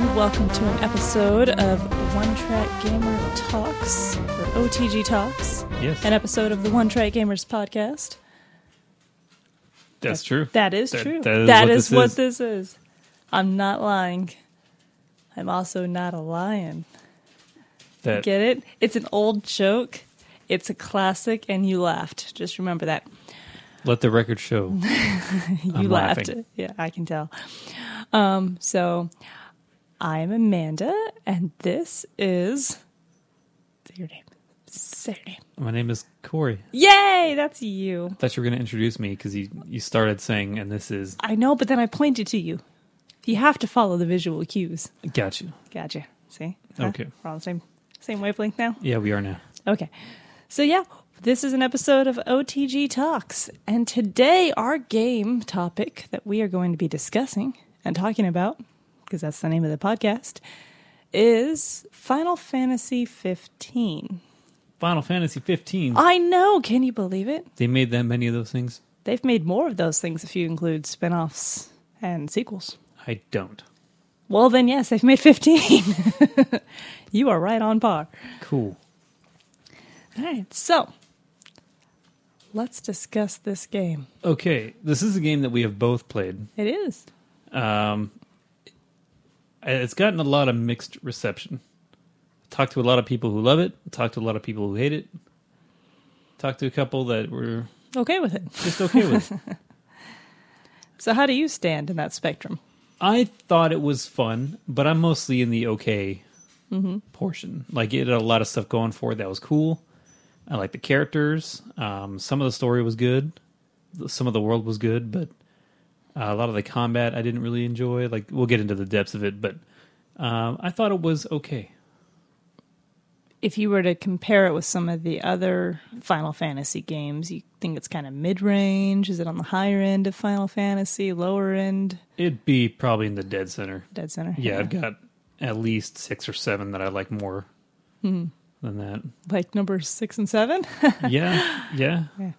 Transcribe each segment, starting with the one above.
everyone. Welcome to an episode of One Track Gamer Talks, or OTG Talks, Yes, an episode of the One Track Gamers podcast. that's true. That is That- true. that is that what is this what is. this is. I'm not lying. I'm also not a lion. That Get it? It's an old joke. It's a classic, and you laughed. Just remember that. let the record show. you I'm laughed. laughing. Yeah, I can tell. Um, so I'm Amanda, and this is say your name. Say your name. My name is Cory. Yay, that's you. I thought you were going to introduce me because you you started saying, and this is I know, but then I pointed to you. You have to follow the visual cues. got you. Gotcha. See? Huh? Okay. We're on the same same wavelength now. Yeah, we are now. Okay. So yeah, this is an episode of OTG Talks, and today our game topic that we are going to be discussing and talking about, because that's the name of the podcast, is Final Fantasy 15. Final Fantasy 15. I know, can you believe it? They made that many of those things. They've made more of those things if you include spin-offs and sequels. I don't. Well, then yes, they've made 15. you are right on par. Cool. All right, so let's discuss this game. Okay, this is a game that we have both played. It is. Um, it's gotten a lot of mixed reception. Talked to a lot of people who love it. Talked to a lot of people who hate it. Talked to a couple that were Okay with it. just okay with it. So, how do you stand in that spectrum? I thought it was fun, but I'm mostly in the okay portion. Like it had a lot of stuff going for it that was cool. I like the characters. Um, some of the story was good. Some of the world was good, but uh, a lot of the combat I didn't really enjoy. Like we'll get into the depths of it, but um, I thought it was okay. If you were to compare it with some of the other Final Fantasy games, you think it's kind of mid range? Is it on the higher end of Final Fantasy, lower end? It'd be probably in the dead center. Dead center? Yeah, I've got at least six or seven that I like more than that. Like number six and seven? Yeah, yeah. Yeah.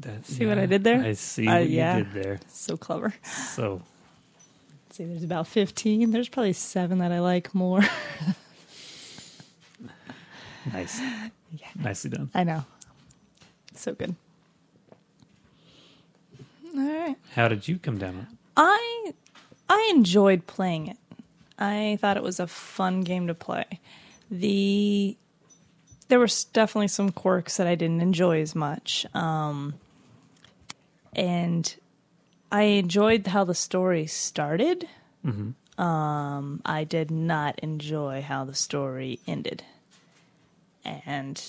That- See what I did there? I see Uh, what yeah. you did there. so clever. So See, there's about 15. There's probably seven that I like more. nice, Yeah. nicely done. I know. So good. All right. How did you come down? on it? I I enjoyed playing it. I thought it was a fun game to play. The there were s- definitely some quirks that I didn't enjoy as much, um, and I enjoyed how the story started. Um, I did not enjoy how the story ended, and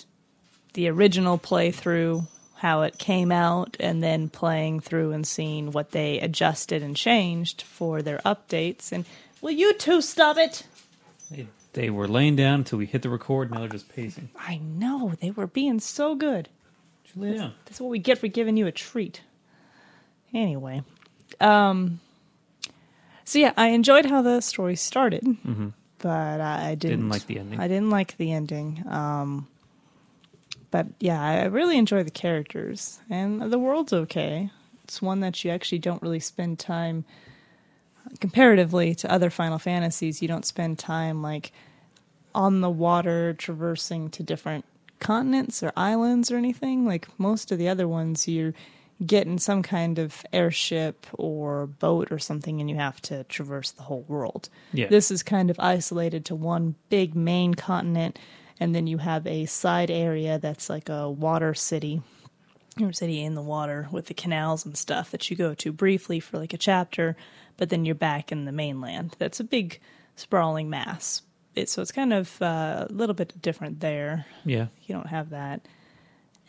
the original playthrough, how it came out, and then playing through and seeing what they adjusted and changed for their updates. And will you two stop it? They, they were laying down until we hit the record. Now they're just pacing. I know they were being so good. Lay down. That's what we get for giving you a treat. Anyway, um, so yeah, I enjoyed how the story started, but I didn't, Didn't like the ending. I didn't like the ending. Um, but yeah, I really enjoy the characters, and the world's okay. It's one that you actually don't really spend time comparatively to other Final Fantasies. You don't spend time like on the water traversing to different continents or islands or anything. Like most of the other ones, you're getting some kind of airship or boat or something and you have to traverse the whole world. Yeah. This is kind of isolated to one big main continent and then you have a side area that's like a water city or city in the water with the canals and stuff that you go to briefly for like a chapter, but then you're back in the mainland. That's a big sprawling mass. It, so it's kind of uh, a little bit different there. Yeah. You don't have that.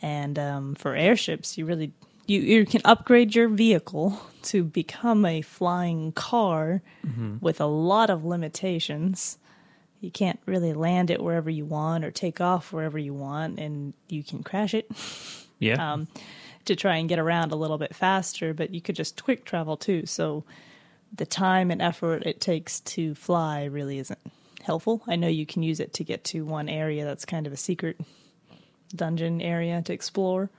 And um, for airships, you really you, you can upgrade your vehicle to become a flying car with a lot of limitations. You can't really land it wherever you want or take off wherever you want, and you can crash it Yeah. um, to try and get around a little bit faster, but you could just quick travel too. So the time and effort it takes to fly really isn't helpful. I know you can use it to get to one area that's kind of a secret dungeon area to explore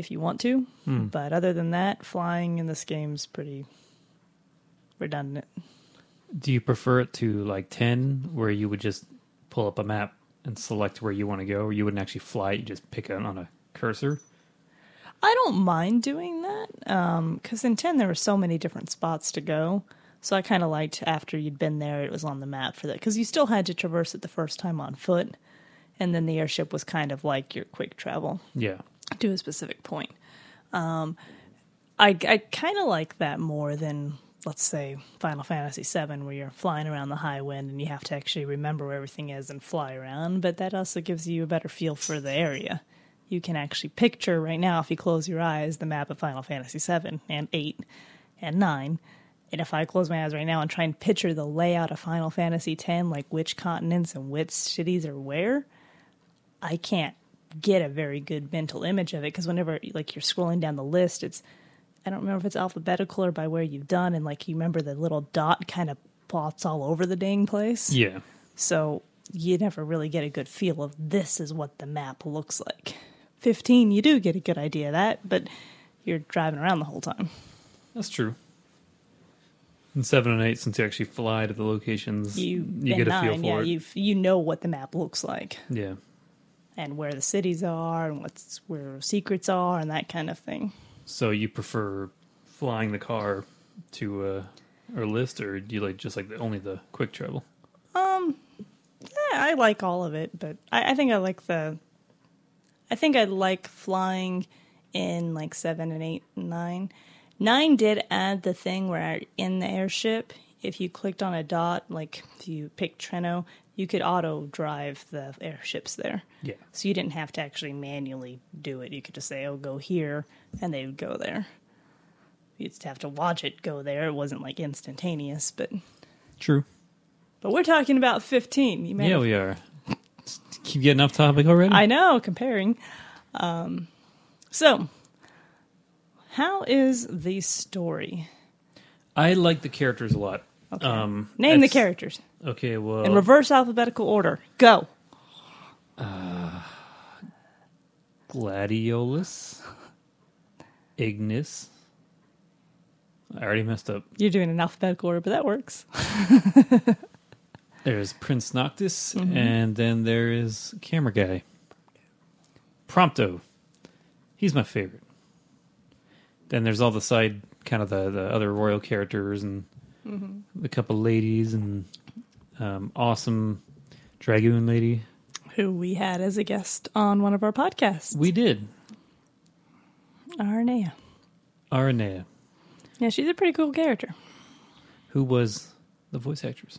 if you want to. Hmm. But other than that, flying in this game's pretty redundant. Do you prefer it to like 10, where you would just pull up a map and select where you want to go, or you wouldn't actually fly, you just pick it on a cursor? I don't mind doing that um, because in 10 there were so many different spots to go. So I kind of liked after you'd been there, it was on the map for that because you still had to traverse it the first time on foot. And then the airship was kind of like your quick travel Yeah. To a specific point. Um, I, I kind of like that more than, let's say, Final Fantasy VII, where you're flying around the Highwind and you have to actually remember where everything is and fly around. But that also gives you a better feel for the area. You can actually picture right now, if you close your eyes, the map of Final Fantasy VII and 8 and 9. And if I close my eyes right now and try and picture the layout of Final Fantasy X, like which continents and which cities are where, I can't get a very good mental image of it because whenever like you're scrolling down the list, it's I don't remember if it's alphabetical or by where you've done, and like you remember the little dot kind of plots all over the dang place. Yeah. So you never really get a good feel of this is what the map looks like. 15, you do get a good idea of that, but you're driving around the whole time. That's true. And 7 and 8, since you actually fly to the locations, You, you get a feel for it. yeah, it. you you know what the map looks like Yeah. And where the cities are and what's where secrets are and that kind of thing. So you prefer flying the car to uh, or list, or do you like just like the, only the quick travel? Um, yeah, I like all of it, but I, I think I like the. I think I like flying in like seven and eight and nine. Nine did add the thing where in the airship, if you clicked on a dot, like if you picked Treno, you could auto drive the airships there. Yeah. So you didn't have to actually manually do it. You could just say, "Oh, go here," and they would go there. You'd just have to watch it go there. It wasn't like instantaneous, but True. but we're talking about fifteen. You may Yeah, have we are. Keep getting off topic already. I know, comparing. Um, so, how is the story? I like the characters a lot. Okay. Um, Name the characters Okay, well, in reverse alphabetical order. Go. Gladiolus, Ignis. I already messed up. You're doing an alphabetical order, but that works. There's Prince Noctis, Mm-hmm. and then there is Camera Guy. Prompto. He's my favorite. Then there's all the side, kind of the, the other royal characters, and Mm-hmm. a couple ladies, and um, awesome Dragoon lady. Who we had as a guest on one of our podcasts, We did. Arnea. Aranea, Yeah, she's a pretty cool character. who was the voice actress.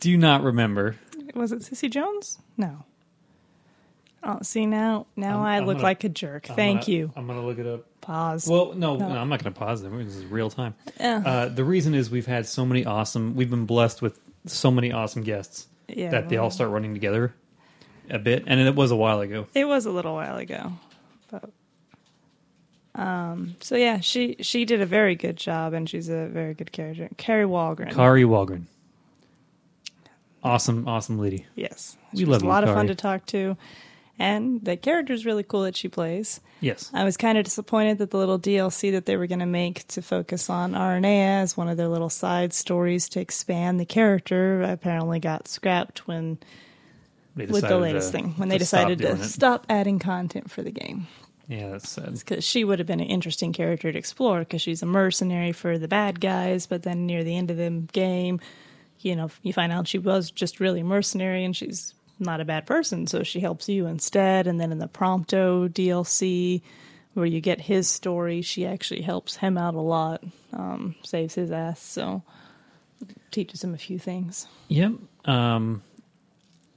Do you not remember? Was it Cissy Jones? No. Oh, see now, now I'm- i look gonna- like a jerk. I'm Thank gonna- you. I'm going to look it up. Pause. Well, no, No. no, I'm not going to pause them. This is real time. Yeah. Uh, the reason is we've had so many awesome. We've been blessed with so many awesome guests yeah, that they all start running together a bit, and it was a while ago. It was a little while ago, but um. So yeah, she she did a very good job, and she's a very good character. Kari Wahlgren. Kari Wahlgren, awesome, awesome lady. yes, We she love was a lot of fun to talk to, and the character's really cool that she plays. Yes, I was kind of disappointed that the little DLC that they were going to make to focus on Aranea as one of their little side stories to expand the character apparently got scrapped when they with the latest to- thing when they to stop decided to it. stop adding content for the game. Yeah, that's sad. because she would have been an interesting character to explore because she's a mercenary for the bad guys but then near the end of the game you know you find out she was just really mercenary and she's not a bad person so she helps you instead and then in the prompto dlc where you get his story she actually helps him out a lot um, saves his ass so teaches him a few things Yep. Um,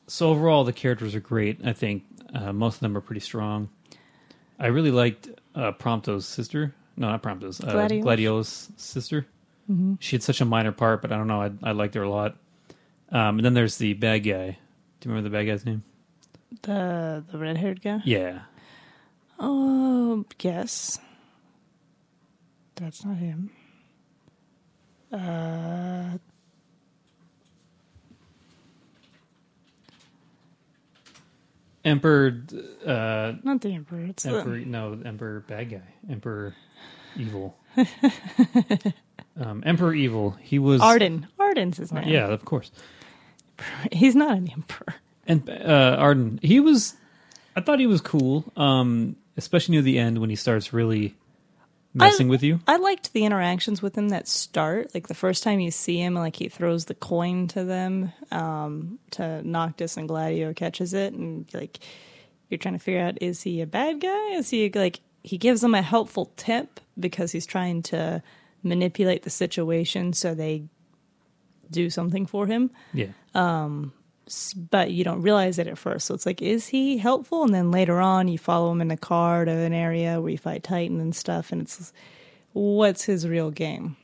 so overall, the characters are great. I think uh, most of them are pretty strong. I really liked uh, Prompto's sister. No, not Prompto's. Uh, Gladiolus? Gladiolus' sister. She had such a minor part, but I don't know. I, I liked her a lot. Um, and then there's the bad guy. Do you remember the bad guy's name? the the red-haired guy Yeah. Oh, yes. That's not him. Uh, Emperor. Uh, not the emperor. It's Emperor. the No, Emperor bad guy. Emperor evil. Um, Emperor Evil. He was Ardyn. Ardyn's his name. Yeah, of course. He's not an emperor. And uh, Ardyn, he was. I thought he was cool, um, especially near the end when he starts really messing I, with you. I liked the interactions with him that start. Like the first time you see him, like he throws the coin to them, um, to Noctis and Gladio catches it, and like you're trying to figure out is he a bad guy? Is he like he gives them a helpful tip because he's trying to manipulate the situation so they do something for him. Yeah. But you don't realize it at first. So it's like, is he helpful? And then later on, you follow him in the car to an area where you fight Titan and stuff. And it's what's his real game?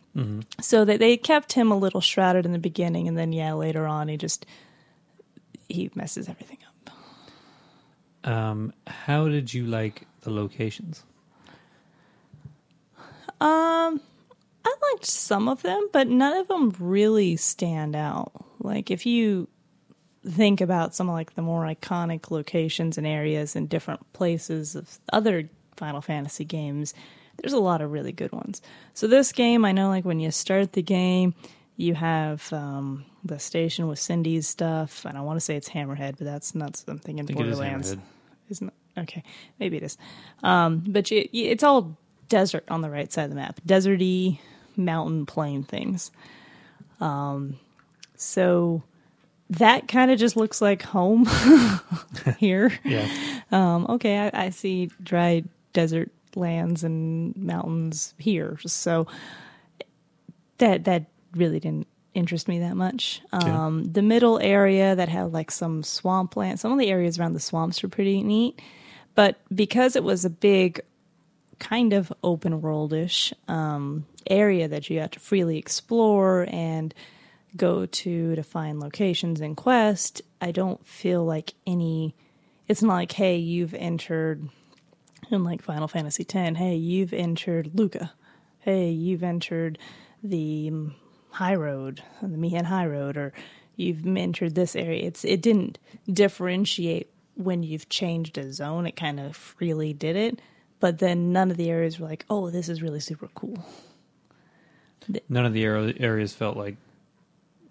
So that they kept him a little shrouded in the beginning. And then, yeah, later on, he just he messes everything up. Um, how did you like the locations? Um, I liked some of them, but none of them really stand out. Like if you think about some of like the more iconic locations and areas in different places of other Final Fantasy games, there's a lot of really good ones. So this game, I know like when you start the game, you have um, the station with Cindy's stuff, and I want to say it's Hammerhead, but that's not something in think it is Borderlands. Isn't okay? Maybe it is. Um, but you, you, it's all desert on the right side of the map, deserty mountain plain things. Um, so that kind of just looks like home here. Yeah. Um, okay, I, I see dry desert lands and mountains here, so that that really didn't interest me that much. Yeah. Um, the middle area that had like some swampland, some of the areas around the swamps were pretty neat, but because it was a big kind of open worldish um, area that you had to freely explore and go to to find locations in quest, I don't feel like any. It's not like, hey, you've entered in like Final Fantasy X. Hey, you've entered Luca. Hey, you've entered the High Road, the Mi'ihen High Road, or you've entered this area. It's it didn't differentiate when you've changed a zone. It kind of freely did it, but then none of the areas were like, oh, this is really super cool. None of the areas felt like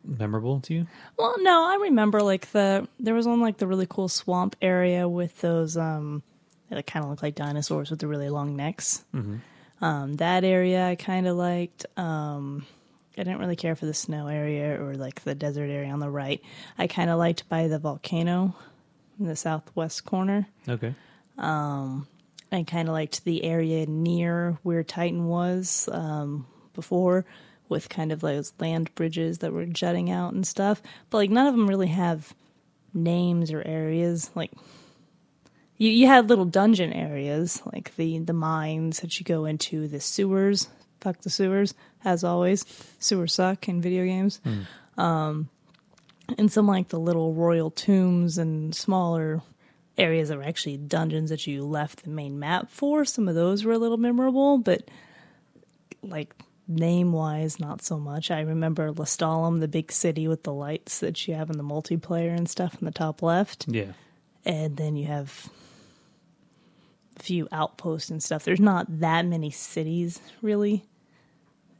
memorable to you. Well, no, I remember like the there was one like the really cool swamp area with those um they kind of look like dinosaurs with the really long necks. Um, that area I kind of liked. Um, I didn't really care for the snow area or like the desert area on the right. I kind of liked by the volcano in the southwest corner. Okay. Um, I kind of liked the area near where Titan was um, before, with kind of those land bridges that were jutting out and stuff. But like none of them really have names or areas. Like you, you had little dungeon areas, like the the mines that you go into, the sewers. Fuck the sewers, as always. Sewers suck in video games. Um, and some like the little royal tombs and smaller areas that were actually dungeons that you left the main map for. Some of those were a little memorable, but like name wise, not so much. I remember Lestallum, the big city with the lights that you have in the multiplayer and stuff in the top left. Yeah. And then you have a few outposts and stuff. There's not that many cities, really.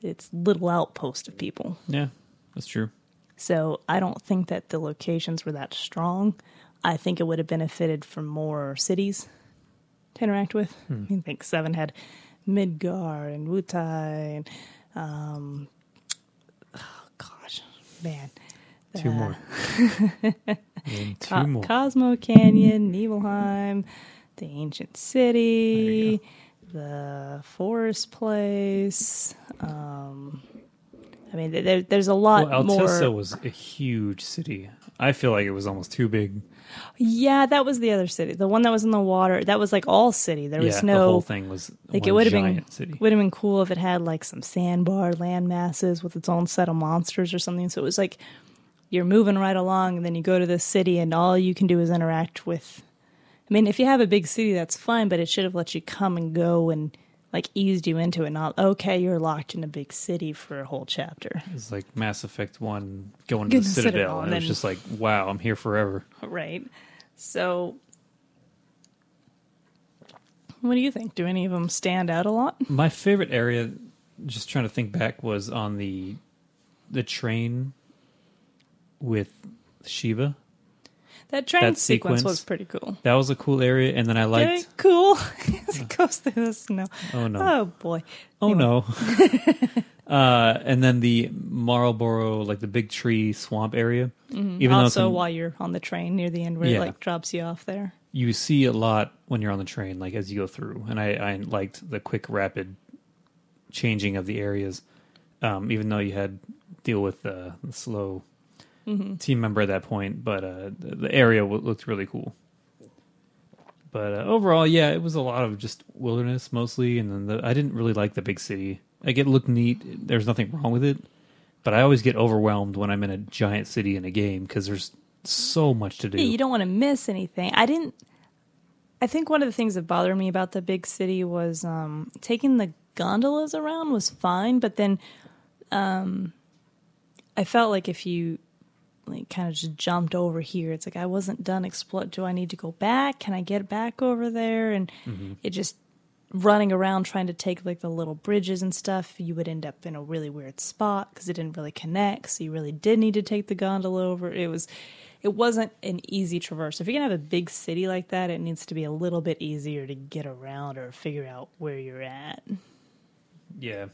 It's little outposts of people. Yeah. That's true. So I don't think that the locations were that strong. I think it would have benefited from more cities to interact with. Hmm. I think Seven had Midgar and Wutai and um oh gosh, man. Two Uh, more. Two Co- more. Cosmo Canyon, Nibelheim, the ancient city, the forest place. Um, I mean, there, there's a lot Well, more. Altissia was a huge city. I feel like it was almost too big. Yeah, that was the other city. The one that was in the water. That was like all city. There was yeah, no the whole thing was like it would have been city. would have been cool if it had like some sandbar land masses with its own set of monsters or something. So it was like you're moving right along, and then you go to this city, and all you can do is interact with. I mean, if you have a big city, that's fine, but it should have let you come and go and like eased you into it. Not okay, you're locked in a big city for a whole chapter, It's like Mass Effect One going to the the Citadel, Citadel, and and it was just like, wow, I'm here forever. right? So. What do you think? Do any of them stand out a lot? My favorite area just trying to think back was on the the train with Shiva. That train That sequence, sequence- was pretty cool. That was a cool area, and then I Very liked. cool. As it goes through the snow. Oh no! Oh boy. Oh Anyway. no! uh, and then the Malboro, like the big tree swamp area. Even though it's also, in- while you're on the train near the end, where Yeah. it like drops you off there. you see a lot when you're on the train, like as you go through. And I, I liked the quick, rapid changing of the areas, um, even though you had deal with uh, the slow team member at that point. But uh, the, the area w- looked really cool. But uh, overall, yeah, it was a lot of just wilderness mostly, and then the, I didn't really like the big city. Like it looked neat. There's nothing wrong with it, but I always get overwhelmed when I'm in a giant city in a game because there's so much to do. Yeah, you don't want to miss anything. I didn't. I think one of the things that bothered me about the big city was um, taking the gondolas around was fine, but then um, I felt like if you like kind of just jumped over here, it's like I wasn't done explore. Do I need to go back? Can I get back over there? And mm-hmm. it just running around trying to take like the little bridges and stuff. You would end up in a really weird spot because it didn't really connect. So you really did need to take the gondola over. It was. It wasn't an easy traverse. If you're gonna have a big city like that, it needs to be a little bit easier to get around or figure out where you're at. Yeah.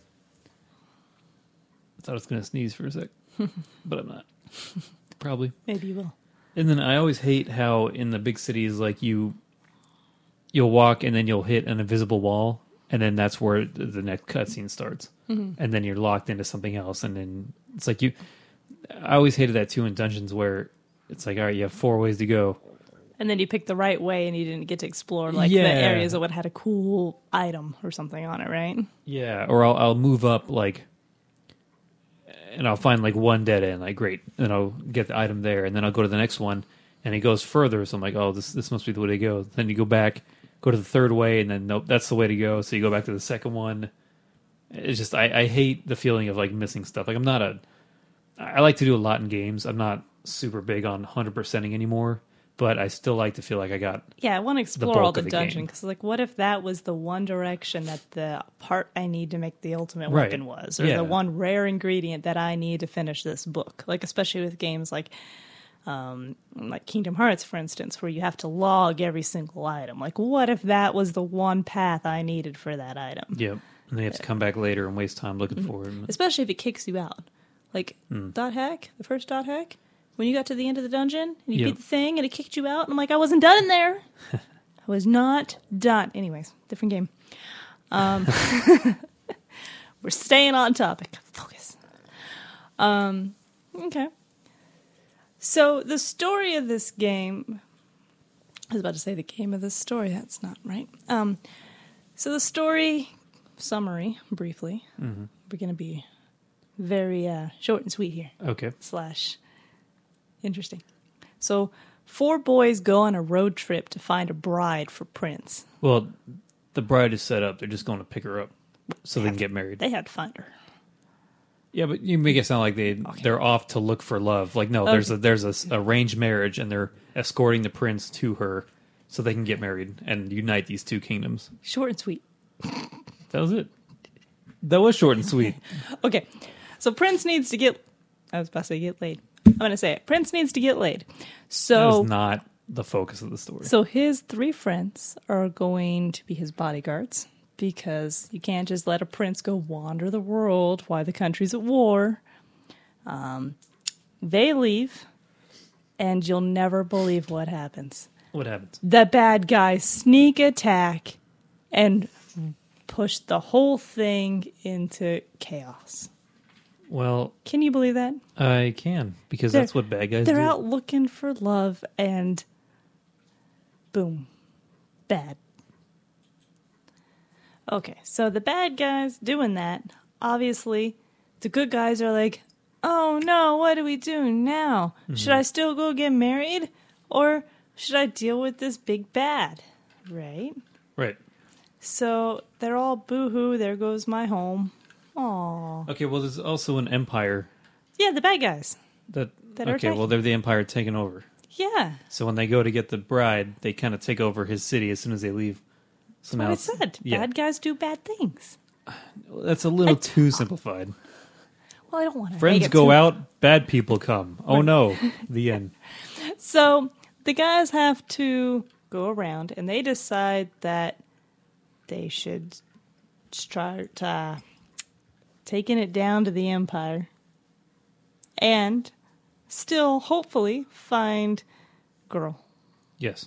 I thought I was going to sneeze for a sec, but I'm not. Probably. Maybe you will. And then I always hate how in the big cities, like you, you'll walk and then you'll hit an invisible wall, and then that's where the next cutscene starts, mm-hmm. and then you're locked into something else, and then it's like you. I always hated that too in dungeons where it's like, all right, you have four ways to go. And then you picked the right way and you didn't get to explore like Yeah. the areas that would had a cool item or something on it, right? Yeah, or I'll I'll move up like, and I'll find like one dead end. Like great, and I'll get the item there, and then I'll go to the next one, and it goes further. So I'm like, oh, this this must be the way to go. Then you go back, go to the third way, and then nope, that's the way to go. So you go back to the second one. It's just I, I hate the feeling of like missing stuff. Like I'm not a, I like to do a lot in games. I'm not super big on hundred percenting anymore, but I still like to feel like I got Yeah, I want to explore bulk all the, the dungeon because, like, what if that was the one direction that the part I need to make the ultimate Right. weapon was, or Yeah. the one rare ingredient that I need to finish this book? Like, especially with games like, um, like Kingdom Hearts, for instance, where you have to log every single item. Like, what if that was the one path I needed for that item? yep, and then you have to come back later and waste time looking for it. especially if it kicks you out. Like Hmm. dot hack, the first dot hack, when you got to the end of the dungeon and you Yep. beat the thing and it kicked you out, and I'm like, I wasn't done in there. I was not done. Anyways, different game. Um, we're staying on topic. Focus. Um, okay. So the story of this game. I was about to say the game of this story. That's not right. Um, so the story summary, briefly. Mm-hmm. We're going to be very uh, short and sweet here, Okay. slash interesting. So, four boys go on a road trip to find a bride for Prince. Well, the bride is set up. They're just going to pick her up so they can get married. They had to find her. Yeah, but you make it sound like they they're off to look for love. Like no, there's a there's a arranged marriage, and they're escorting the prince to her so they can get married and unite these two kingdoms. Short and sweet. That was it. That was short and sweet. Okay, so Prince needs to get. I was about to say get laid. I'm going to say it. Prince needs to get laid. So, is not the focus of the story. so his three friends are going to be his bodyguards because you can't just let a prince go wander the world while the country's at war. Um, they leave, and you'll never believe what happens. what happens? the bad guys sneak attack and push the whole thing into chaos. Well, Can you believe that? I can because They're- that's what bad guys They're do. out looking for love and boom, bad. Okay, so the bad guys doing that, obviously, the good guys are like, oh no, what do we do now? Should I mm-hmm. still go get married? Or should I deal with this big bad? Right? Right. So they're all boo hoo, there goes my home. Okay. Well, there's also an empire Yeah, the bad guys. that. That are okay. Well, they're the empire taking over. Yeah. So when they go to get the bride, they kind of take over his city as soon as they leave. So What now I it's- said. yeah. Bad guys do bad things. That's a little too simplified. Well, I don't want to. Friends go out, bad people come. Oh no, the end. So the guys have to go around, and they decide that they should start uh, taking it down to the Empire, and still hopefully find girl. Yes.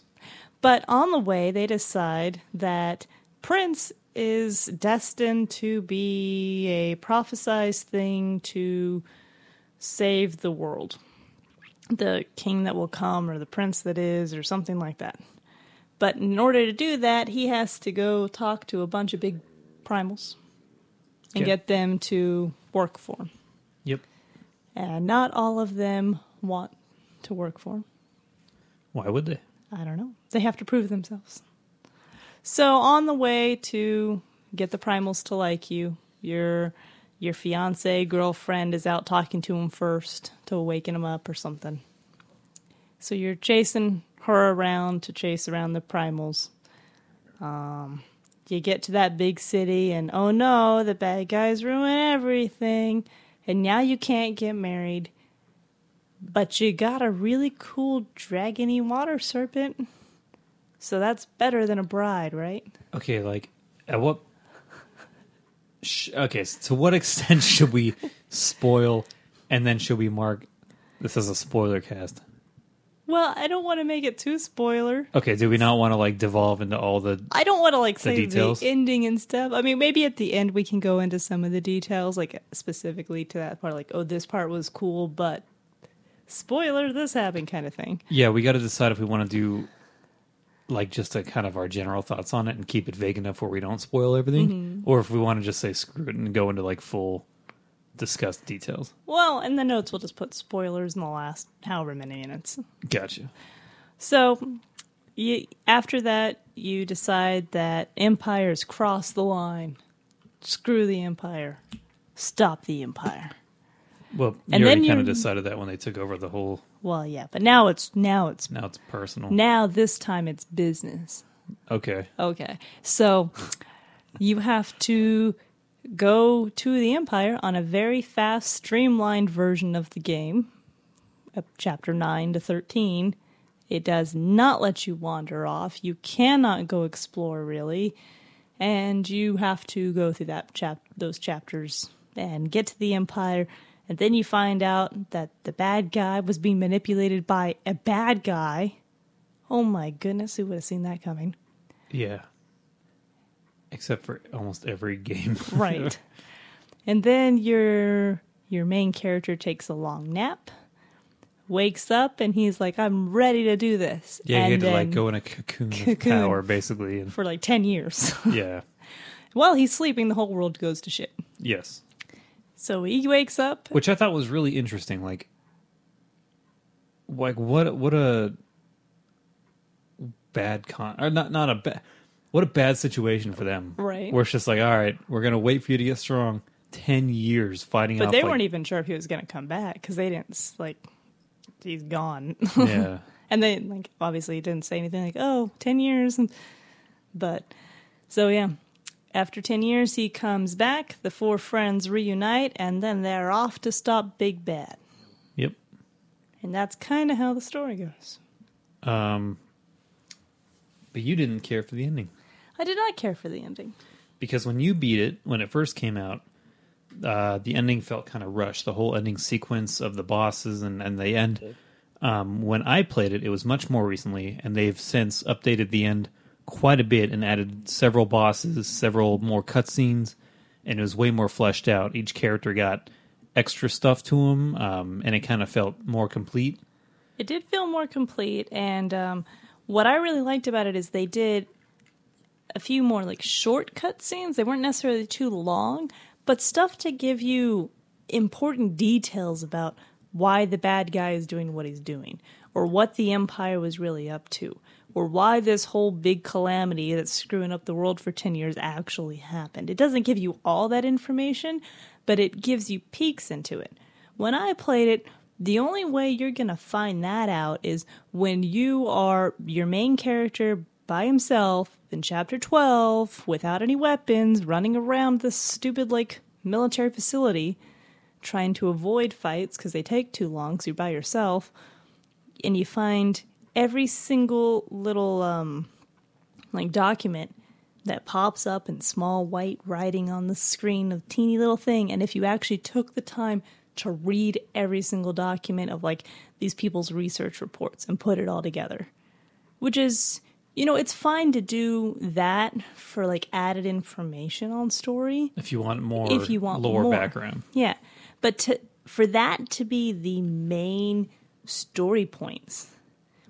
But on the way, they decide that Prince is destined to be a prophesized thing to save the world. The king that will come, or the prince that is, or something like that. But in order to do that, he has to go talk to a bunch of big primals and get them to work for him. Yep. And not all of them want to work for him. Why would they? I don't know. They have to prove themselves. So on the way to get the primals to like you, your your fiance girlfriend is out talking to him first to awaken him up or something. So you're chasing her around to chase around the primals. Um, you get to that big city and oh no, the bad guys ruin everything, and now you can't get married. But you got a really cool dragony water serpent. So that's better than a bride, right? Okay, like at what? Okay, s- to what extent should we spoil, and then should we mark this as a spoiler cast? Well, I don't want to make it too spoiler. Okay, do we not want to like devolve into all the? I don't want to like say the, details? ending and stuff. I mean, maybe at the end we can go into some of the details, like specifically to that part, like, oh, this part was cool, but spoiler, this happened, kind of thing. Yeah, we got to decide if we want to do like just a kind of our general thoughts on it and keep it vague enough where we don't spoil everything, mm-hmm. or if we want to just say screw it and go into like full discussed details. Well, in the notes, we'll just put spoilers in the last however many minutes. Gotcha. So, you, after that, you decide that empires cross the line. Screw the empire. Stop the empire. Well, you And already kind of decided that when they took over the whole. Well, yeah, but now it's now it's Now it's personal. now this time it's business. Okay. Okay. So you have to go to the Empire on a very fast, streamlined version of the game, uh, chapter 9 to 13. It does not let you wander off. You cannot go explore, really. And you have to go through that chap- those chapters and get to the Empire. And then you find out that the bad guy was being manipulated by a bad guy. Oh my goodness, who would have seen that coming? Yeah. Except for almost every game. right and then your your main character takes a long nap wakes up and he's like i'm ready to do this Yeah, and you had to like go in a cocoon, of Cocoon. power, basically. And, for like 10 years yeah. while he's sleeping the whole world goes to shit Yes. so he wakes up Which I thought was really interesting. Like, like what what a bad con or not not a bad what a bad situation for them. Right. Where it's just like, all right, we're gonna wait for you to get strong. Ten years fighting but off. they like- weren't even sure if he was going to come back because they didn't like he's gone Yeah. and they like obviously didn't say anything like oh 10 years and but so yeah after 10 years he comes back the four friends reunite and then they're off to stop big bad Yep. and that's kind of how the story goes Um. But you didn't care for the ending. I did not care for the ending. Because when you beat it when it first came out uh, the ending felt kind of rushed. The whole ending sequence of the bosses and, and the end um, when i played it it was much more recently and they've since updated the end quite a bit and added several bosses several more cutscenes and it was way more fleshed out. Each character got extra stuff to them um, and it kind of felt more complete. It did feel more complete and um, what i really liked about it is they did a few more like shortcut scenes. They weren't necessarily too long but stuff to give you important details about why the bad guy is doing what he's doing or what the empire was really up to or why this whole big calamity that's screwing up the world for 10 years actually happened. It doesn't give you all that information but it gives you peeks into it. When i played it the only way you're going to find that out is when you are your main character by himself in chapter 12 without any weapons, running around this stupid, like, military facility, trying to avoid fights because they take too long, so you're by yourself. And you find every single little, um, like, document that pops up in small white writing on the screen, of teeny little thing. And if you actually took the time to read every single document of like these people's research reports and put it all together, which is, you know, it's fine to do that for like added information on story. If you want more If you want lore more. background. Yeah. But to, for that to be the main story points,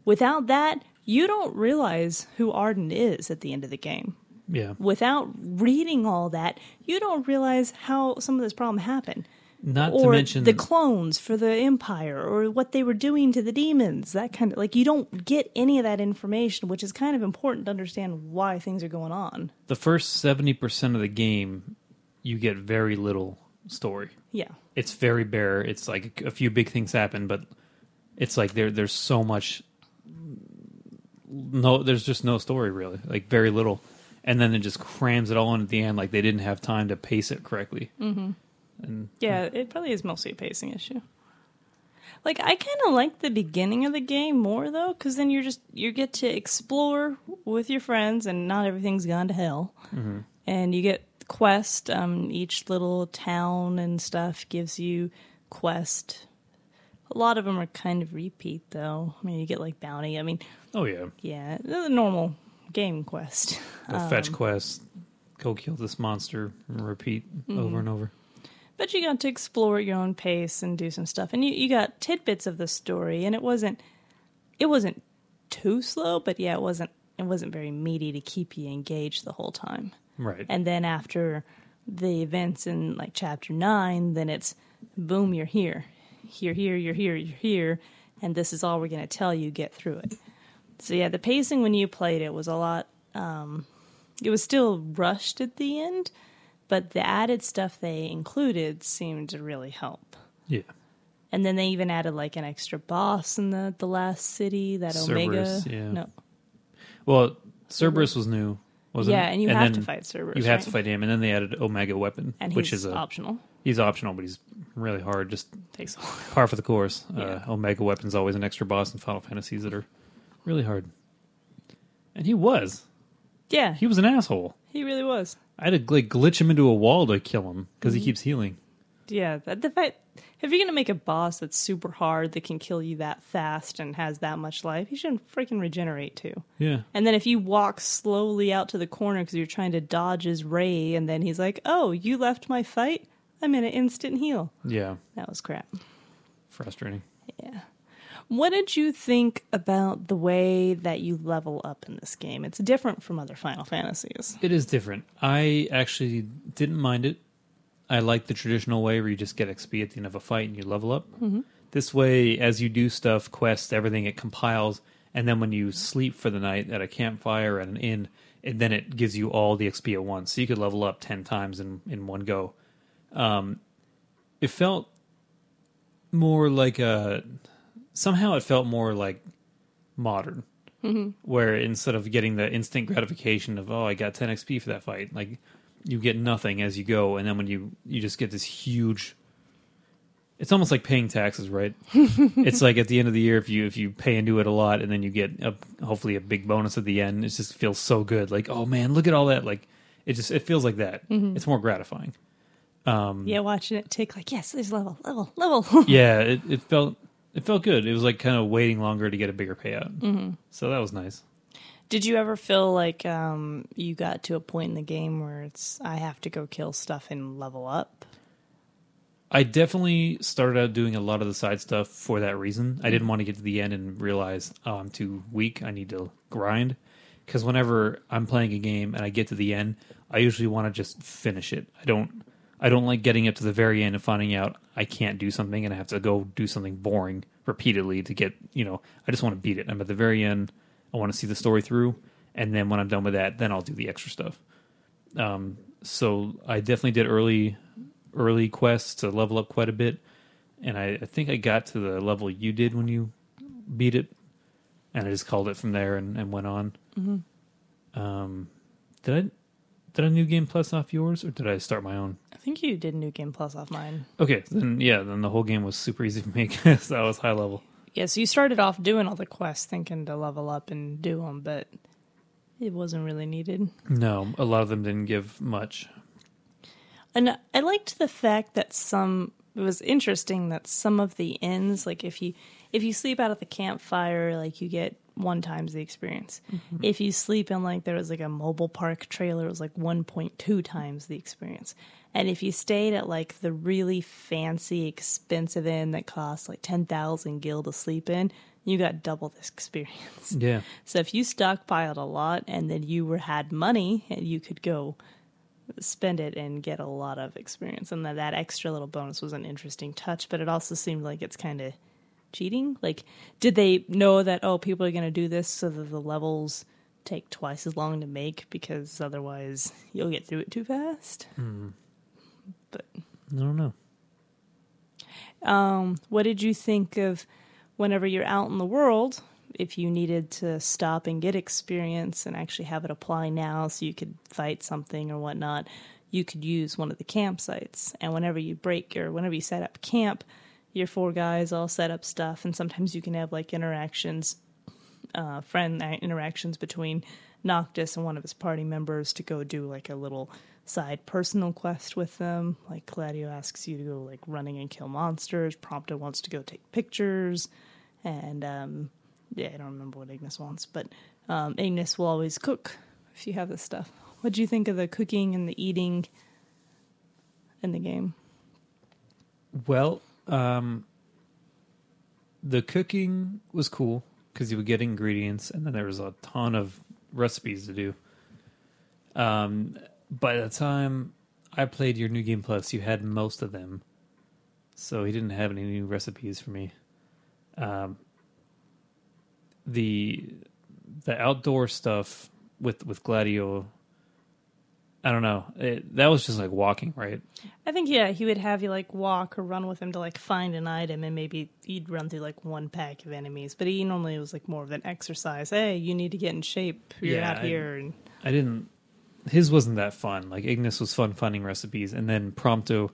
without that, you don't realize who Ardyn is at the end of the game Yeah. without reading all that, you don't realize how some of this problem happened. Not to or mention the clones for the Empire, or what they were doing to the demons, that kind of like you don't get any of that information, which is kind of important to understand why things are going on. the first 70% of the game, you get very little story. Yeah. It's very bare. It's like a few big things happen, but it's like there there's so much no there's just no story really. Like very little. And then it just crams it all in at the end like they didn't have time to pace it correctly. Mm-hmm. And Yeah, it probably is mostly a pacing issue. Like I kind of like the beginning of the game more though, because then you're just you get to explore with your friends, and not everything's gone to hell. Mm-hmm. And you get quest. Um, each little town and stuff gives you quest. A lot of them are kind of repeat though. I mean, you get like bounty. I mean, oh yeah. yeah, the normal game quest. The fetch um, quest, go kill this monster, and repeat mm-hmm. over and over. But you got to explore at your own pace and do some stuff, and you, you got tidbits of the story, and it wasn't it wasn't too slow, but yeah, it wasn't it wasn't very meaty to keep you engaged the whole time. Right. And then after the events in like chapter nine, then it's boom, you're here, here, here, you're here, you're here, and this is all we're gonna tell you. Get through it. So yeah, the pacing when you played it was a lot. Um, it was still rushed at the end, but the added stuff they included seemed to really help. yeah. And then they even added like an extra boss in the the last city that Omega. Yeah. No, Well, Cerberus was new, wasn't yeah, it? and you have to fight Cerberus. You have right? to fight him, and then they added Omega Weapon, and which he's is a optional. he's optional, but he's really hard. Just Takes par for the course. Yeah. Uh, Omega Weapon's always an extra boss in Final Fantasies that are really hard. And he was. Yeah, He was an asshole. he really was. I had to like glitch him into a wall to kill him because Mm-hmm. he keeps healing. Yeah, that the fact if you're gonna make a boss that's super hard that can kill you that fast and has that much life, he shouldn't freaking regenerate too. Yeah. And then if you walk slowly out to the corner because you're trying to dodge his ray, and then he's like, "Oh, you left my fight. I'm in an instant heal." Yeah. That was crap. Frustrating. Yeah. What did you think about the way that you level up in this game? It's different from other Final Fantasies. It is different. I actually didn't mind it. I like the traditional way where you just get XP at the end of a fight and you level up. Mm-hmm. This way, as you do stuff, quests, everything, it compiles, and then when you sleep for the night at a campfire at an inn, and then it gives you all the XP at once. So you could level up ten times in in one go. Um, it felt more like a somehow it felt more like modern where instead of getting the instant gratification of oh I got 10 XP for that fight, like you get nothing as you go, and then when you you just get this huge. It's almost like paying taxes, right? it's like at the end of the year, if you if you pay into it a lot, and then you get a, hopefully a big bonus at the end, it just feels so good. Like oh man, look at all that! Like it just it feels like that. It's more gratifying. Um, Yeah, watching it tick like, yes, there's level, level, level. yeah, it, it felt it felt good. It was like kind of waiting longer to get a bigger payout. So that was nice. Did you ever feel like um, you got to a point in the game where it's I have to go kill stuff and level up? I definitely started out doing a lot of the side stuff for that reason. I didn't want to get to the end and realize, oh, I'm too weak. I need to grind. Because whenever I'm playing a game and I get to the end, I usually want to just finish it. I don't. I don't like getting up to the very end and finding out I can't do something and I have to go do something boring repeatedly to get. You know, I just want to beat it. I'm at the very end. I want to see the story through, and then when I'm done with that, then I'll do the extra stuff. Um, so I definitely did early early quests to level up quite a bit, and I, I think I got to the level you did when you beat it, and I just called it from there and, and went on. Um, did I did I new game plus off yours or did I start my own? I think you did New Game Plus off mine. Okay, then yeah, then the whole game was super easy for me because I was high level. Yeah, so you started off doing all the quests thinking to level up and do them, but it wasn't really needed. No, a lot of them didn't give much. And I liked the fact that some it was interesting that some of the ends, like if you if you sleep out at the campfire, like you get one times the experience. Mm-hmm. If you sleep in like there was like a mobile park trailer, it was like one point two times the experience. And if you stayed at like the really fancy, expensive inn that costs like ten thousand gil to sleep in, you got double this experience. Yeah, So if you stockpiled a lot and then you were had money, and you could go spend it and get a lot of experience. And that that extra little bonus was an interesting touch, but it also seemed like it's kind of cheating. Like, did they know that oh, people are going to do this so that the levels take twice as long to make because otherwise you'll get through it too fast? But I don't know. Um, what did you think of whenever you're out in the world? If you needed to stop and get experience and actually have it apply now so you could fight something or whatnot, you could use one of the campsites. And whenever you break or whenever you set up camp, your four guys all set up stuff. And sometimes you can have like interactions, uh, friend interactions between Noctis and one of his party members to go do like a little side personal quest with them. Like Gladio asks you to go like running and kill monsters. Prompto wants to go take pictures, and um, yeah, I don't remember what Ignis wants, but um, Ignis will always cook if you have this stuff. What do you think of the cooking and the eating in the game? Well, um, the cooking was cool because you would get ingredients, and then there was a ton of recipes to do. Um, by the time I played your new game plus, you had most of them, so he didn't have any new recipes for me. Um, the the outdoor stuff with with Gladio, I don't know. It, that was just like walking, right? I think yeah, he would have you like walk or run with him to like find an item, and maybe he'd run through like one pack of enemies. But he normally was like more of an exercise. Hey, you need to get in shape. You're Yeah, out I- here, and I didn't. His wasn't that fun. Like Ignis was fun finding recipes, and then Prompto.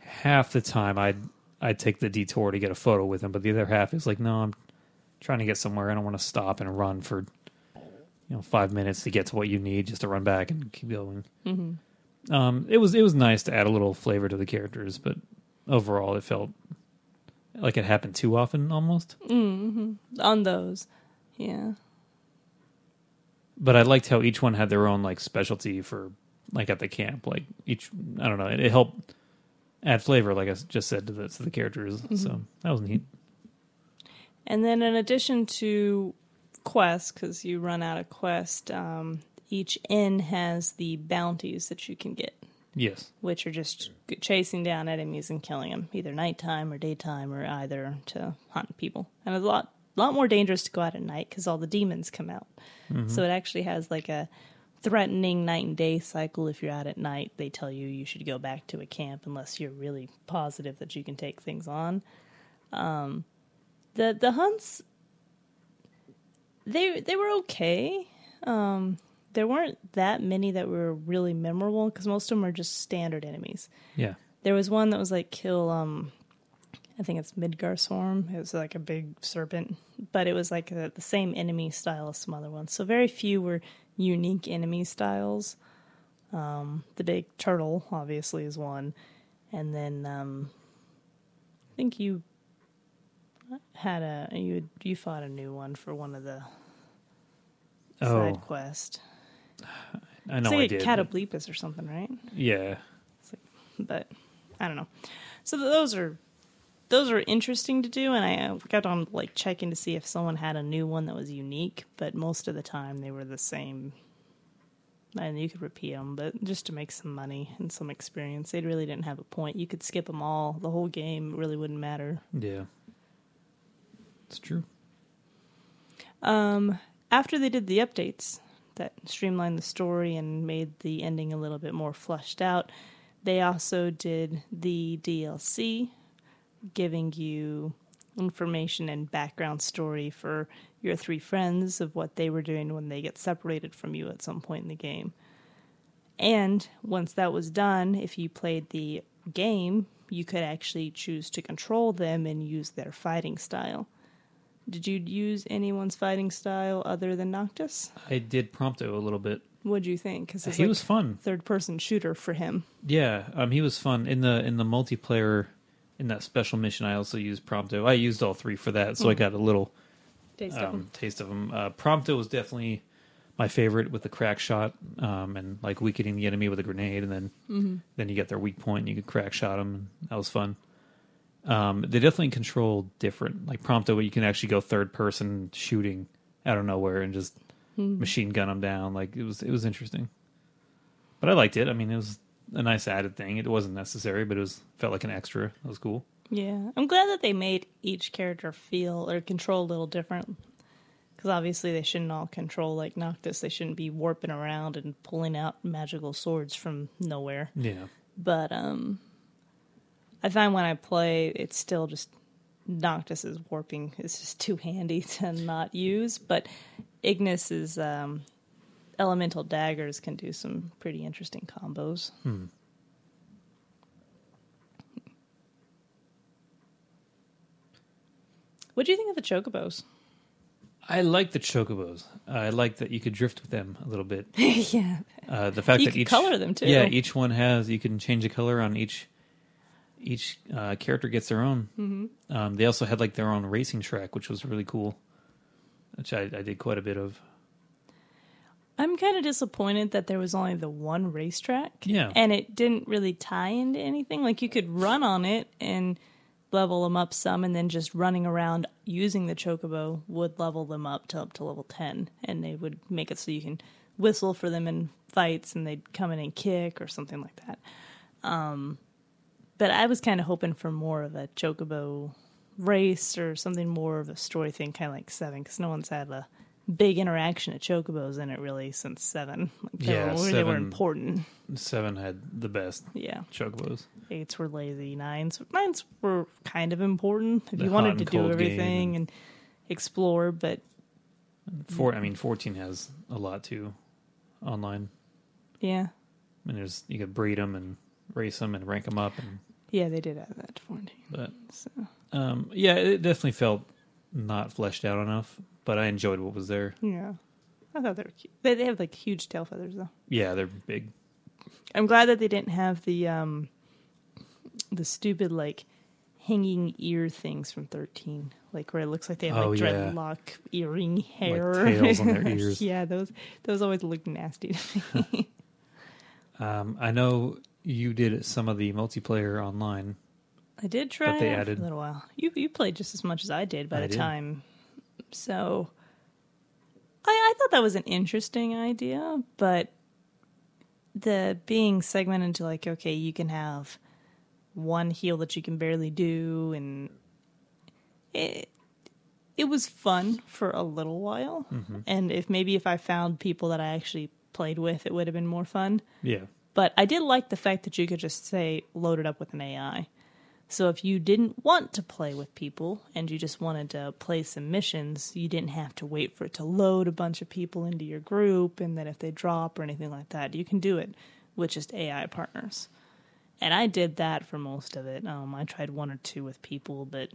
Half the time, I'd I'd take the detour to get a photo with him, but the other half is like, no, I'm trying to get somewhere. I don't want to stop and run for you know five minutes to get to what you need just to run back and keep going. Mm-hmm. Um, it was it was nice to add a little flavor to the characters, but overall, it felt like it happened too often almost. Mm-hmm. on those, yeah. but I liked how each one had their own like specialty for like at the camp. Like each, I don't know, it, it helped add flavor, like I just said to the to the characters. Mm-hmm. So that was neat. And then, in addition to quests, because you run out of quest, um, each inn has the bounties that you can get, Yes, which are just chasing down enemies and killing them, either nighttime or daytime, or either to hunt people. And it's a lot, lot more dangerous to go out at night because all the demons come out. So it actually has like a threatening night and day cycle. If you're out at night, they tell you you should go back to a camp unless you're really positive that you can take things on. Um, the the hunts they they were okay. Um, there weren't that many that were really memorable because most of them are just standard enemies. yeah, There was one that was like kill um I think it's Midgardsormr. It was like a big serpent, but it was like the the same enemy style as some other ones. So very few were unique enemy styles. Um, the big turtle obviously is one, and then um, I think you had a you you fought a new one for one of the Oh, side quest. I It's know I like did. a but- Catoblepus or something, right? yeah, but I don't know. So those are those are interesting to do, and I uh, kept on like checking to see if someone had a new one that was unique. But most of the time, they were the same, and you could repeat them. But just to make some money and some experience, they really didn't have a point. You could skip them all; the whole game really wouldn't matter. yeah, it's true. Um, after they did the updates that streamlined the story and made the ending a little bit more flushed out, they also did the DLC, giving you information and background story for your three friends of what they were doing when they get separated from you at some point in the game. And once that was done, if you played the game, you could actually choose to control them and use their fighting style. Did you use anyone's fighting style other than Noctis? I did Prompto a little bit. What'd you think? Because he was fun. Third person shooter for him. Yeah, um, he was fun in the in the multiplayer. In that special mission, I also used Prompto. I used all three for that, so I got a little Taste of um, him. taste of them. Uh, Prompto was definitely my favorite with the crack shot um, and like weakening the enemy with a grenade, and then then you get their weak point, and you could crack shot them. That was fun. Um, they definitely control different. Like Prompto, you can actually go third person shooting out of nowhere and just machine gun them down. Like it was it was interesting, but I liked it. I mean, it was a nice added thing. It wasn't necessary, but it was felt like an extra. That was cool. Yeah, I'm glad that they made each character feel or control a little different. Because obviously they shouldn't all control like Noctis. They shouldn't be warping around and pulling out magical swords from nowhere. Yeah. But um, I find when I play, it's still just Noctis's warping is just too handy to not use. But Ignis's um, elemental daggers can do some pretty interesting combos. What do you think of the chocobos? I like the chocobos. I like that you could drift with them a little bit. yeah, Uh, the fact You that can each color them, too. Yeah, each one has you can change the color on each. Each uh, character gets their own. Mm-hmm. Um, they also had like their own racing track, which was really cool. Which I, I did quite a bit of. I'm kind of disappointed that there was only the one racetrack. Yeah. And it didn't really tie into anything. Like you could run on it and level them up some, and then just running around using the chocobo would level them up to up to level 10. And they would make it so you can whistle for them in fights and they'd come in and kick or something like that. Um, but I was kind of hoping for more of a chocobo race or something more of a story thing, kind of like Seven, because no one's had a big interaction at chocobos in it really since Seven. Like they, Yeah, were, they were important. Seven had the best Yeah, chocobos. eights were lazy. Nines, nines were kind of important if The you wanted to do everything and explore. But Four, I mean, fourteen has a lot too, online. yeah, I mean, there's you could breed them and race them and rank them up, and yeah, they did have that to fourteen. but So um, yeah, it definitely felt not fleshed out enough. But I enjoyed what was there. yeah, I thought they were cute. They, they have like huge tail feathers though. Yeah, they're big. I'm glad that they didn't have the um the stupid like hanging ear things from 13 like where it looks like they have Oh, like yeah. dreadlock earring hair tails on their ears. yeah those those always look nasty to me Um, I know you did some of the multiplayer online. i did try That they it for added. a little while you you played just as much as i did by I the did. time so I, I thought that was an interesting idea but the being segmented into like okay you can have one heal that you can barely do and it it was fun for a little while mm-hmm. and if maybe if i found people that i actually played with it would have been more fun Yeah, but i did like the fact that you could just say load it up with an ai so if you didn't want to play with people and you just wanted to play some missions, you didn't have to wait for it to load a bunch of people into your group and then if they drop or anything like that, you can do it with just AI partners. And I did that for most of it. Um, I tried one or two with people, but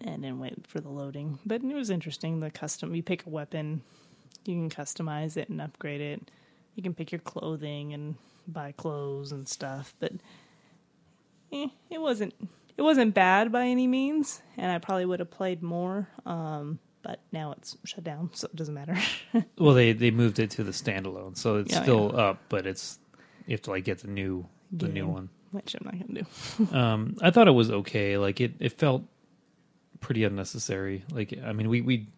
and then wait for the loading. But it was interesting. The custom, you pick a weapon, you can customize it and upgrade it. You can pick your clothing and buy clothes and stuff. But eh, it wasn't it wasn't bad by any means, and I probably would have played more. Um, but now it's shut down, so it doesn't matter. well, they they moved it to the standalone, so it's Yeah, still up, but it's you have to like get the new the new one. Which I'm not gonna do. Um, I thought it was okay. Like it, it felt pretty unnecessary. Like I mean, we we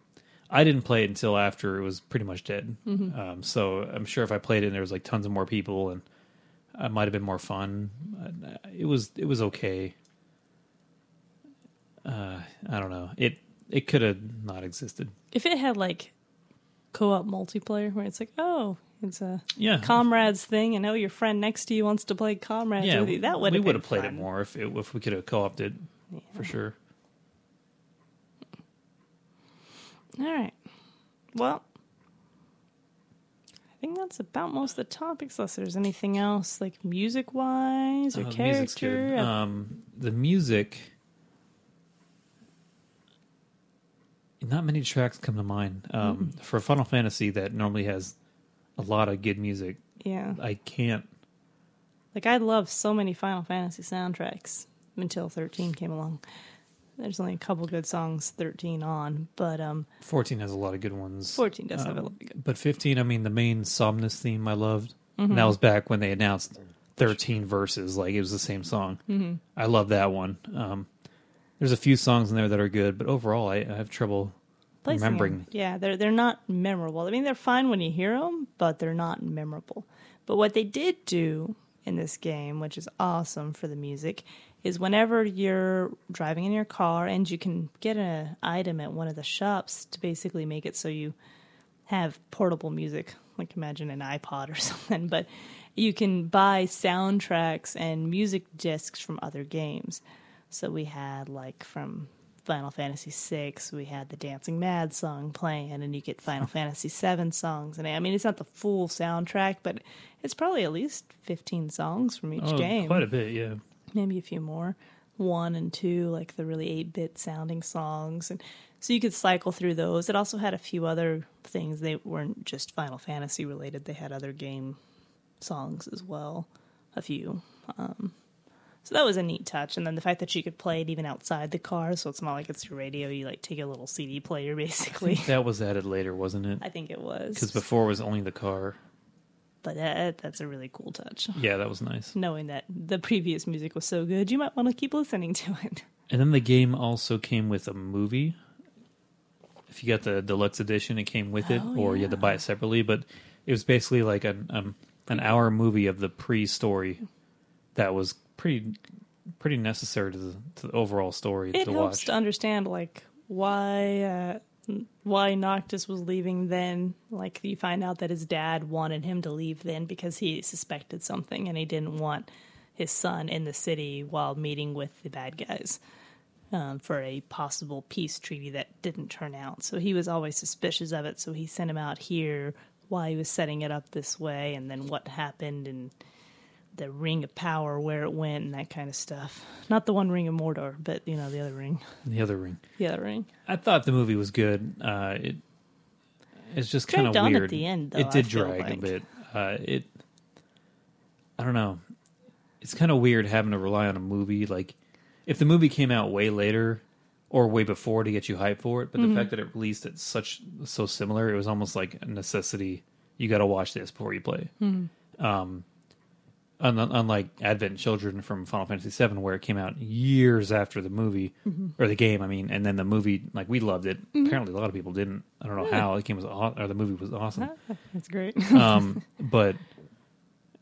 I didn't play it until after it was pretty much dead. Um, so I'm sure if I played it and there was like tons of more people and it might have been more fun. Uh, It was it was okay. Uh, I don't know. It it could have not existed. If it had like co-op multiplayer, where it's like, oh, it's a Yeah, comrades thing, and oh, your friend next to you wants to play comrades yeah. with you. That would we would have played fun. it more if it, if we could have co-opted Yeah. for sure. All right. Well, I think that's about most of the topics. Unless there's anything else, like music wise or Uh, character. Um, the music. Not many tracks come to mind um, Mm-hmm. for Final Fantasy that normally has a lot of good music. yeah. I can't. Like I love so many Final Fantasy soundtracks until 13 came along. There's only a couple good songs 13 on, but um 14 has a lot of good ones. 14 does have a Um, lot of good. But 15, I mean, the main Somnus theme I loved. Mm-hmm. And that was back when they announced 13 Versus, like it was the same song. Mm-hmm. I love that one. Um, there's a few songs in there that are good, but overall, I, I have trouble Placing remembering. them. Yeah, they're they're not memorable. I mean, they're fine when you hear them, but they're not memorable. But what they did do in this game, which is awesome for the music, is whenever you're driving in your car and you can get an item at one of the shops to basically make it so you have portable music, like imagine an iPod or something, but you can buy soundtracks and music discs from other games. So we had like from Final Fantasy VI, we had the Dancing Mad song playing, and you get Final Fantasy VII songs. And I mean, it's not the full soundtrack, but it's probably at least 15 songs from each Oh, game quite a bit, yeah. Maybe a few more. One and two like the really 8-bit sounding songs. And so you could cycle through those. It also had a few other things. They weren't just final fantasy related. They had other game songs as well a few. Um, so that was a neat touch. And then the fact that you could play it even outside the car so it's not like it's your radio. You like take a little cd player basically. That was added later, wasn't it? i think it was. Because before it was only the car. But that, that's a really cool touch Yeah, that was nice. knowing that the previous music was so good you might want to keep listening to it And then the game also came with a movie. If you got the deluxe edition, it came with it, Oh, or you had to buy it separately. But it was basically like an um, an hour movie of the pre-story that was pretty pretty necessary to the, to the overall story it to helps watch. to understand like why uh, why Noctis was leaving then. Like you find out that his dad wanted him to leave then because he suspected something and he didn't want his son in the city while meeting with the bad guys um, for a possible peace treaty that didn't turn out. So he was always suspicious of it. So he sent him out here while he was setting it up this way, and then what happened and the ring of power, where it went, and that kind of stuff. Not the one ring of Mordor, but you know the other ring. the other ring. The other ring. I thought the movie was good. Uh, it it's just kind of on at weird. the end, though, it did drag a like. bit. Uh, it I don't know. It's kind of weird having to rely on a movie. Like if the movie came out way later or way before to get you hyped for it, but Mm-hmm. the fact that it released at such so similar, it was almost like a necessity. You got to watch this before you play. Mm-hmm. Um, unlike Advent Children from Final Fantasy VII, where it came out years after the movie Mm-hmm. or the game. I mean, and then the movie, like we loved it. Apparently, a lot of people didn't. I don't know how. The game was, or the movie was awesome. That's great. um, but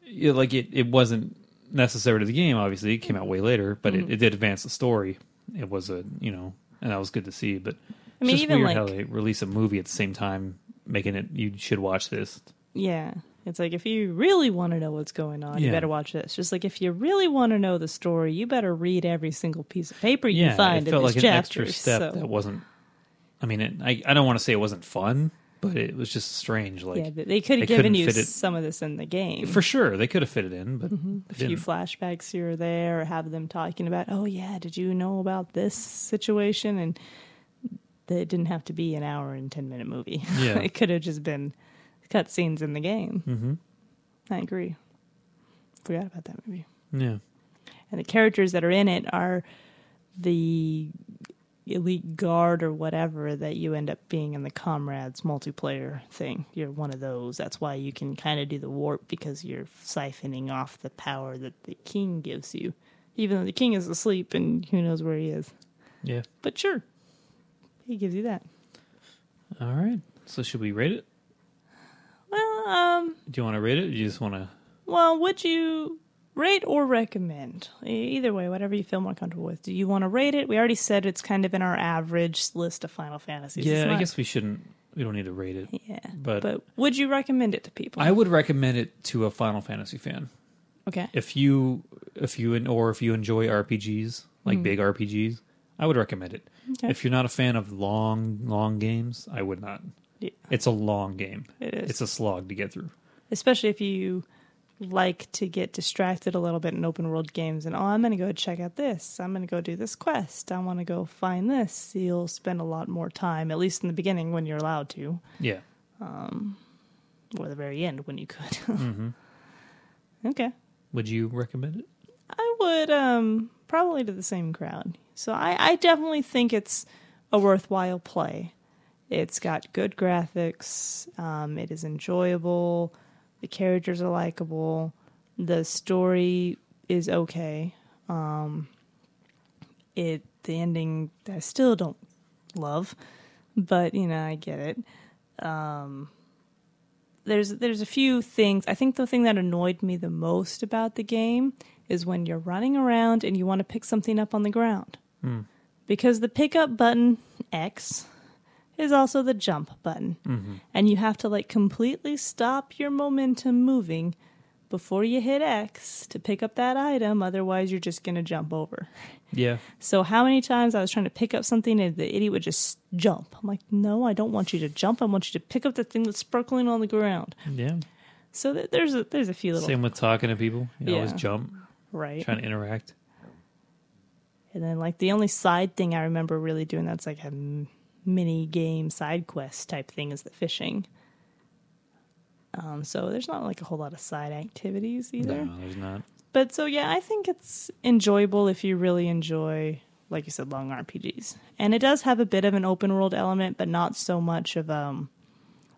yeah, like it, it wasn't necessary to the game. Obviously, it came out way later, but Mm-hmm. it, it did advance the story. It was a you know, and that was good to see. But it's I mean, just even weird how they release a movie at the same time, making it you should watch this. yeah. It's like if you really want to know what's going on, you better watch this. Just like if you really want to know the story, you better read every single piece of paper you yeah, find it felt in like an chapter. extra step so, that wasn't. I mean, it, I I don't want to say it wasn't fun, but it was just strange. Like yeah, they could have given you some of this in the game. for sure they could have fit it in, but Mm-hmm. a few flashbacks here or there, or have them talking about, oh yeah, did you know about this situation? And it didn't have to be an hour and ten minute movie. Yeah. it could have just been cutscenes in the game. Mhm. I agree. Forgot about that movie. yeah. And the characters that are in it are the elite guard or whatever that you end up being in the comrades multiplayer thing. You're one of those. That's why you can kind of do the warp because you're siphoning off the power that the king gives you. Even though the king is asleep and who knows where he is. Yeah. But sure, he gives you that. All right. So should we rate it? Well, um, Do you want to rate it? Or do you just want to? well, would you rate or recommend? E- Either way, whatever you feel more comfortable with. Do you want to rate it? We already said it's kind of in our average list of Final Fantasies. Yeah, I not- guess we shouldn't. We don't need to rate it. Yeah, But- but would you recommend it to people? I would recommend it to a Final Fantasy fan. okay. If you, if you, and or if you enjoy RPGs like Mm-hmm. big RPGs, I would recommend it. Okay. If you're not a fan of long, long games, I would not. Yeah, It's a long game. it is. It's a slog to get through. especially if you like to get distracted a little bit in open world games and oh i'm going to go check out this i'm going to go do this quest i want to go find this you'll spend a lot more time at least in the beginning when you're allowed to Yeah. or the very end when you could hmm okay Would you recommend it? i would um probably to the same crowd so i i definitely think it's a worthwhile play it's got good graphics um it is enjoyable the characters are likable the story is okay. Um it the ending i still don't love but you know i get it. Um there's there's a few things i think the thing that annoyed me the most about the game is when you're running around and you want to pick something up on the ground. Hmm. because the pickup button x is also the jump button Mm-hmm. and you have to like completely stop your momentum moving before you hit X to pick up that item. Otherwise, you're just going to jump over. Yeah. So, how many times I was trying to pick up something and the idiot would just jump? I'm like, no, I don't want you to jump. I want you to pick up the thing that's sparkling on the ground. Yeah. So th- there's a, there's a few little Same with talking to people. You always Yeah. jump, right. trying to interact. And then like the only side thing I remember really doing that's like a m- mini game side quest type thing is the fishing. Um, so there's not like a whole lot of side activities either. No, there's not. But so yeah, I think it's enjoyable if you really enjoy, like you said, long RPGs. And it does have a bit of an open world element, but not so much of um,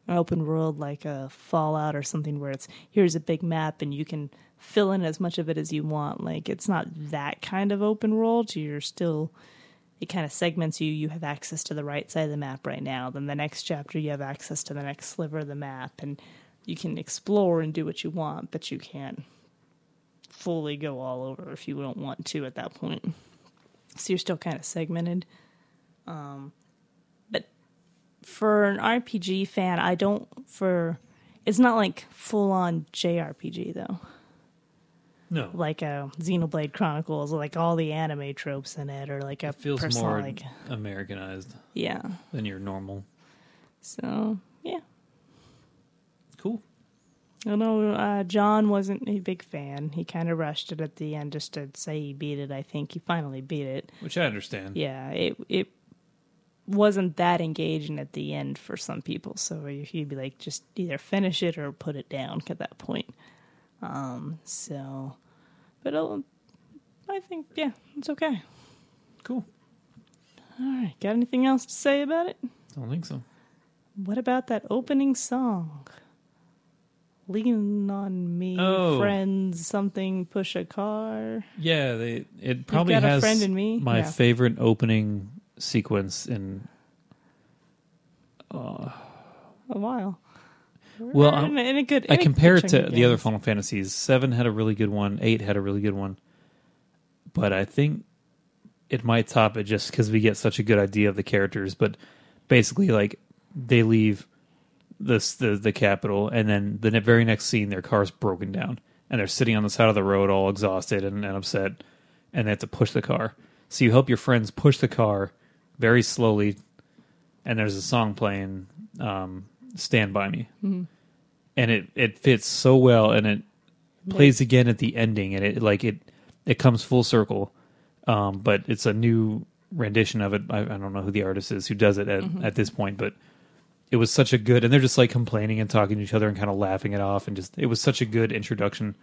an open world like a Fallout or something where it's here's a big map and you can fill in as much of it as you want. Like it's not that kind of open world. You're still it kind of segments you. You have access to the right side of the map right now. Then the next chapter, you have access to the next sliver of the map, and you can explore and do what you want, but you can't fully go all over if you don't want to at that point. So you're still kind of segmented. Um, but for an RPG fan, I don't for it's not like full on JRPG though No. like a Xenoblade Chronicles, like all the anime tropes in it, or like a It feels personal, more like Americanized yeah. than your normal. So yeah, Cool. I know uh, John wasn't a big fan. He kind of rushed it at the end just to say he beat it. I think he finally beat it. Which I understand. Yeah, it it wasn't that engaging at the end for some people. So he'd be like, just either finish it or put it down at that point. Um. So, but uh, I think yeah, it's okay. Cool. All right, got anything else to say about it? I don't think so. What about that opening song? Lean on me, Oh. friends, something, push a car. Yeah, they it probably got a has friend in me? my Yeah. favorite opening sequence in A while. Well, in, a, in a good. I in compare it to the other. Final Fantasies. Seven had a really good one. Eight had a really good one. But I think it might top it just because we get such a good idea of the characters. But basically, like they leave this the the capital, and then the very next scene, their car's broken down, and they're sitting on the side of the road, all exhausted and, and upset, and they have to push the car. So you help your friends push the car very slowly, and there's a song playing, um, "Stand by Me." and it it fits so well and it plays again at the ending and it like it it comes full circle. Um but it's a new rendition of it. I, I don't know who the artist is who does it at, at this point but it was such a good and they're just like complaining and talking to each other and kind of laughing it off and just it was such a good introduction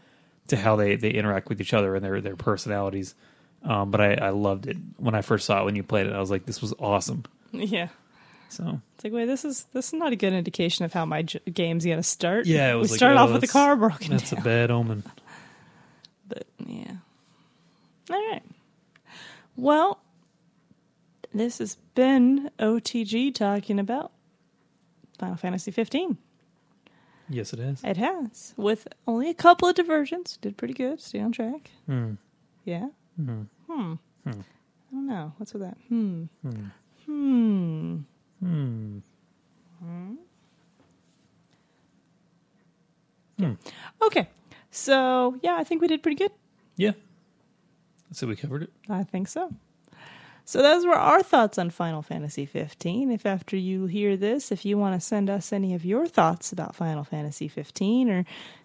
to how they they interact with each other and their their personalities. Um but i i loved it. When i first saw it when you played it i was like this was awesome. Yeah. So It's like, wait, this is this is not a good indication of how my j- game's gonna start. Yeah, it was we like, start oh, off with the car broken that's a bad omen But yeah. All right. Well, this has been OTG talking about Final Fantasy 15. yes it has It has, with only a couple of diversions. Did pretty good. Stay on track. Hmm. Yeah. Hmm. Hmm. Hmm. I don't know. What's with that? Hmm. Hmm. Hmm. Okay. So yeah, I think we did pretty good. Yeah. So we covered it. I think so. So those were our thoughts on Final Fantasy 15. If after you hear this, if you want to send us any of your thoughts about Final Fantasy 15 or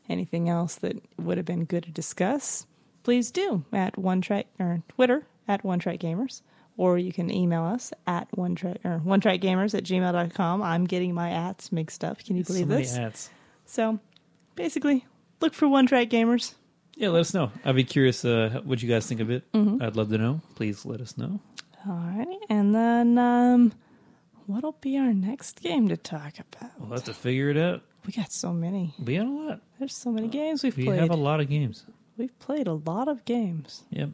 anything else that would have been good to discuss, please do at one track or Twitter at one track gamers. Or you can email us at one track or one track gamers at gmail.com. I'm getting my ats mixed up. Can you So believe many this? ads. So basically, look for one track gamers. Yeah, let us know. I'd be curious uh, what you guys think of it. Mm-hmm. I'd love to know. Please let us know. All right. and then um, what'll be our next game to talk about? We'll have to figure it out. We got so many. We had a lot. There's so many games we've We played. We have a lot of games. We've played a lot of games. Yep.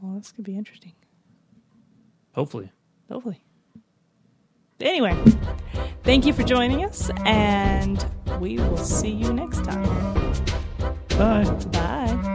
Well, this could be interesting. Hopefully. Hopefully. Anyway, thank you for joining us, and we will see you next time. Bye.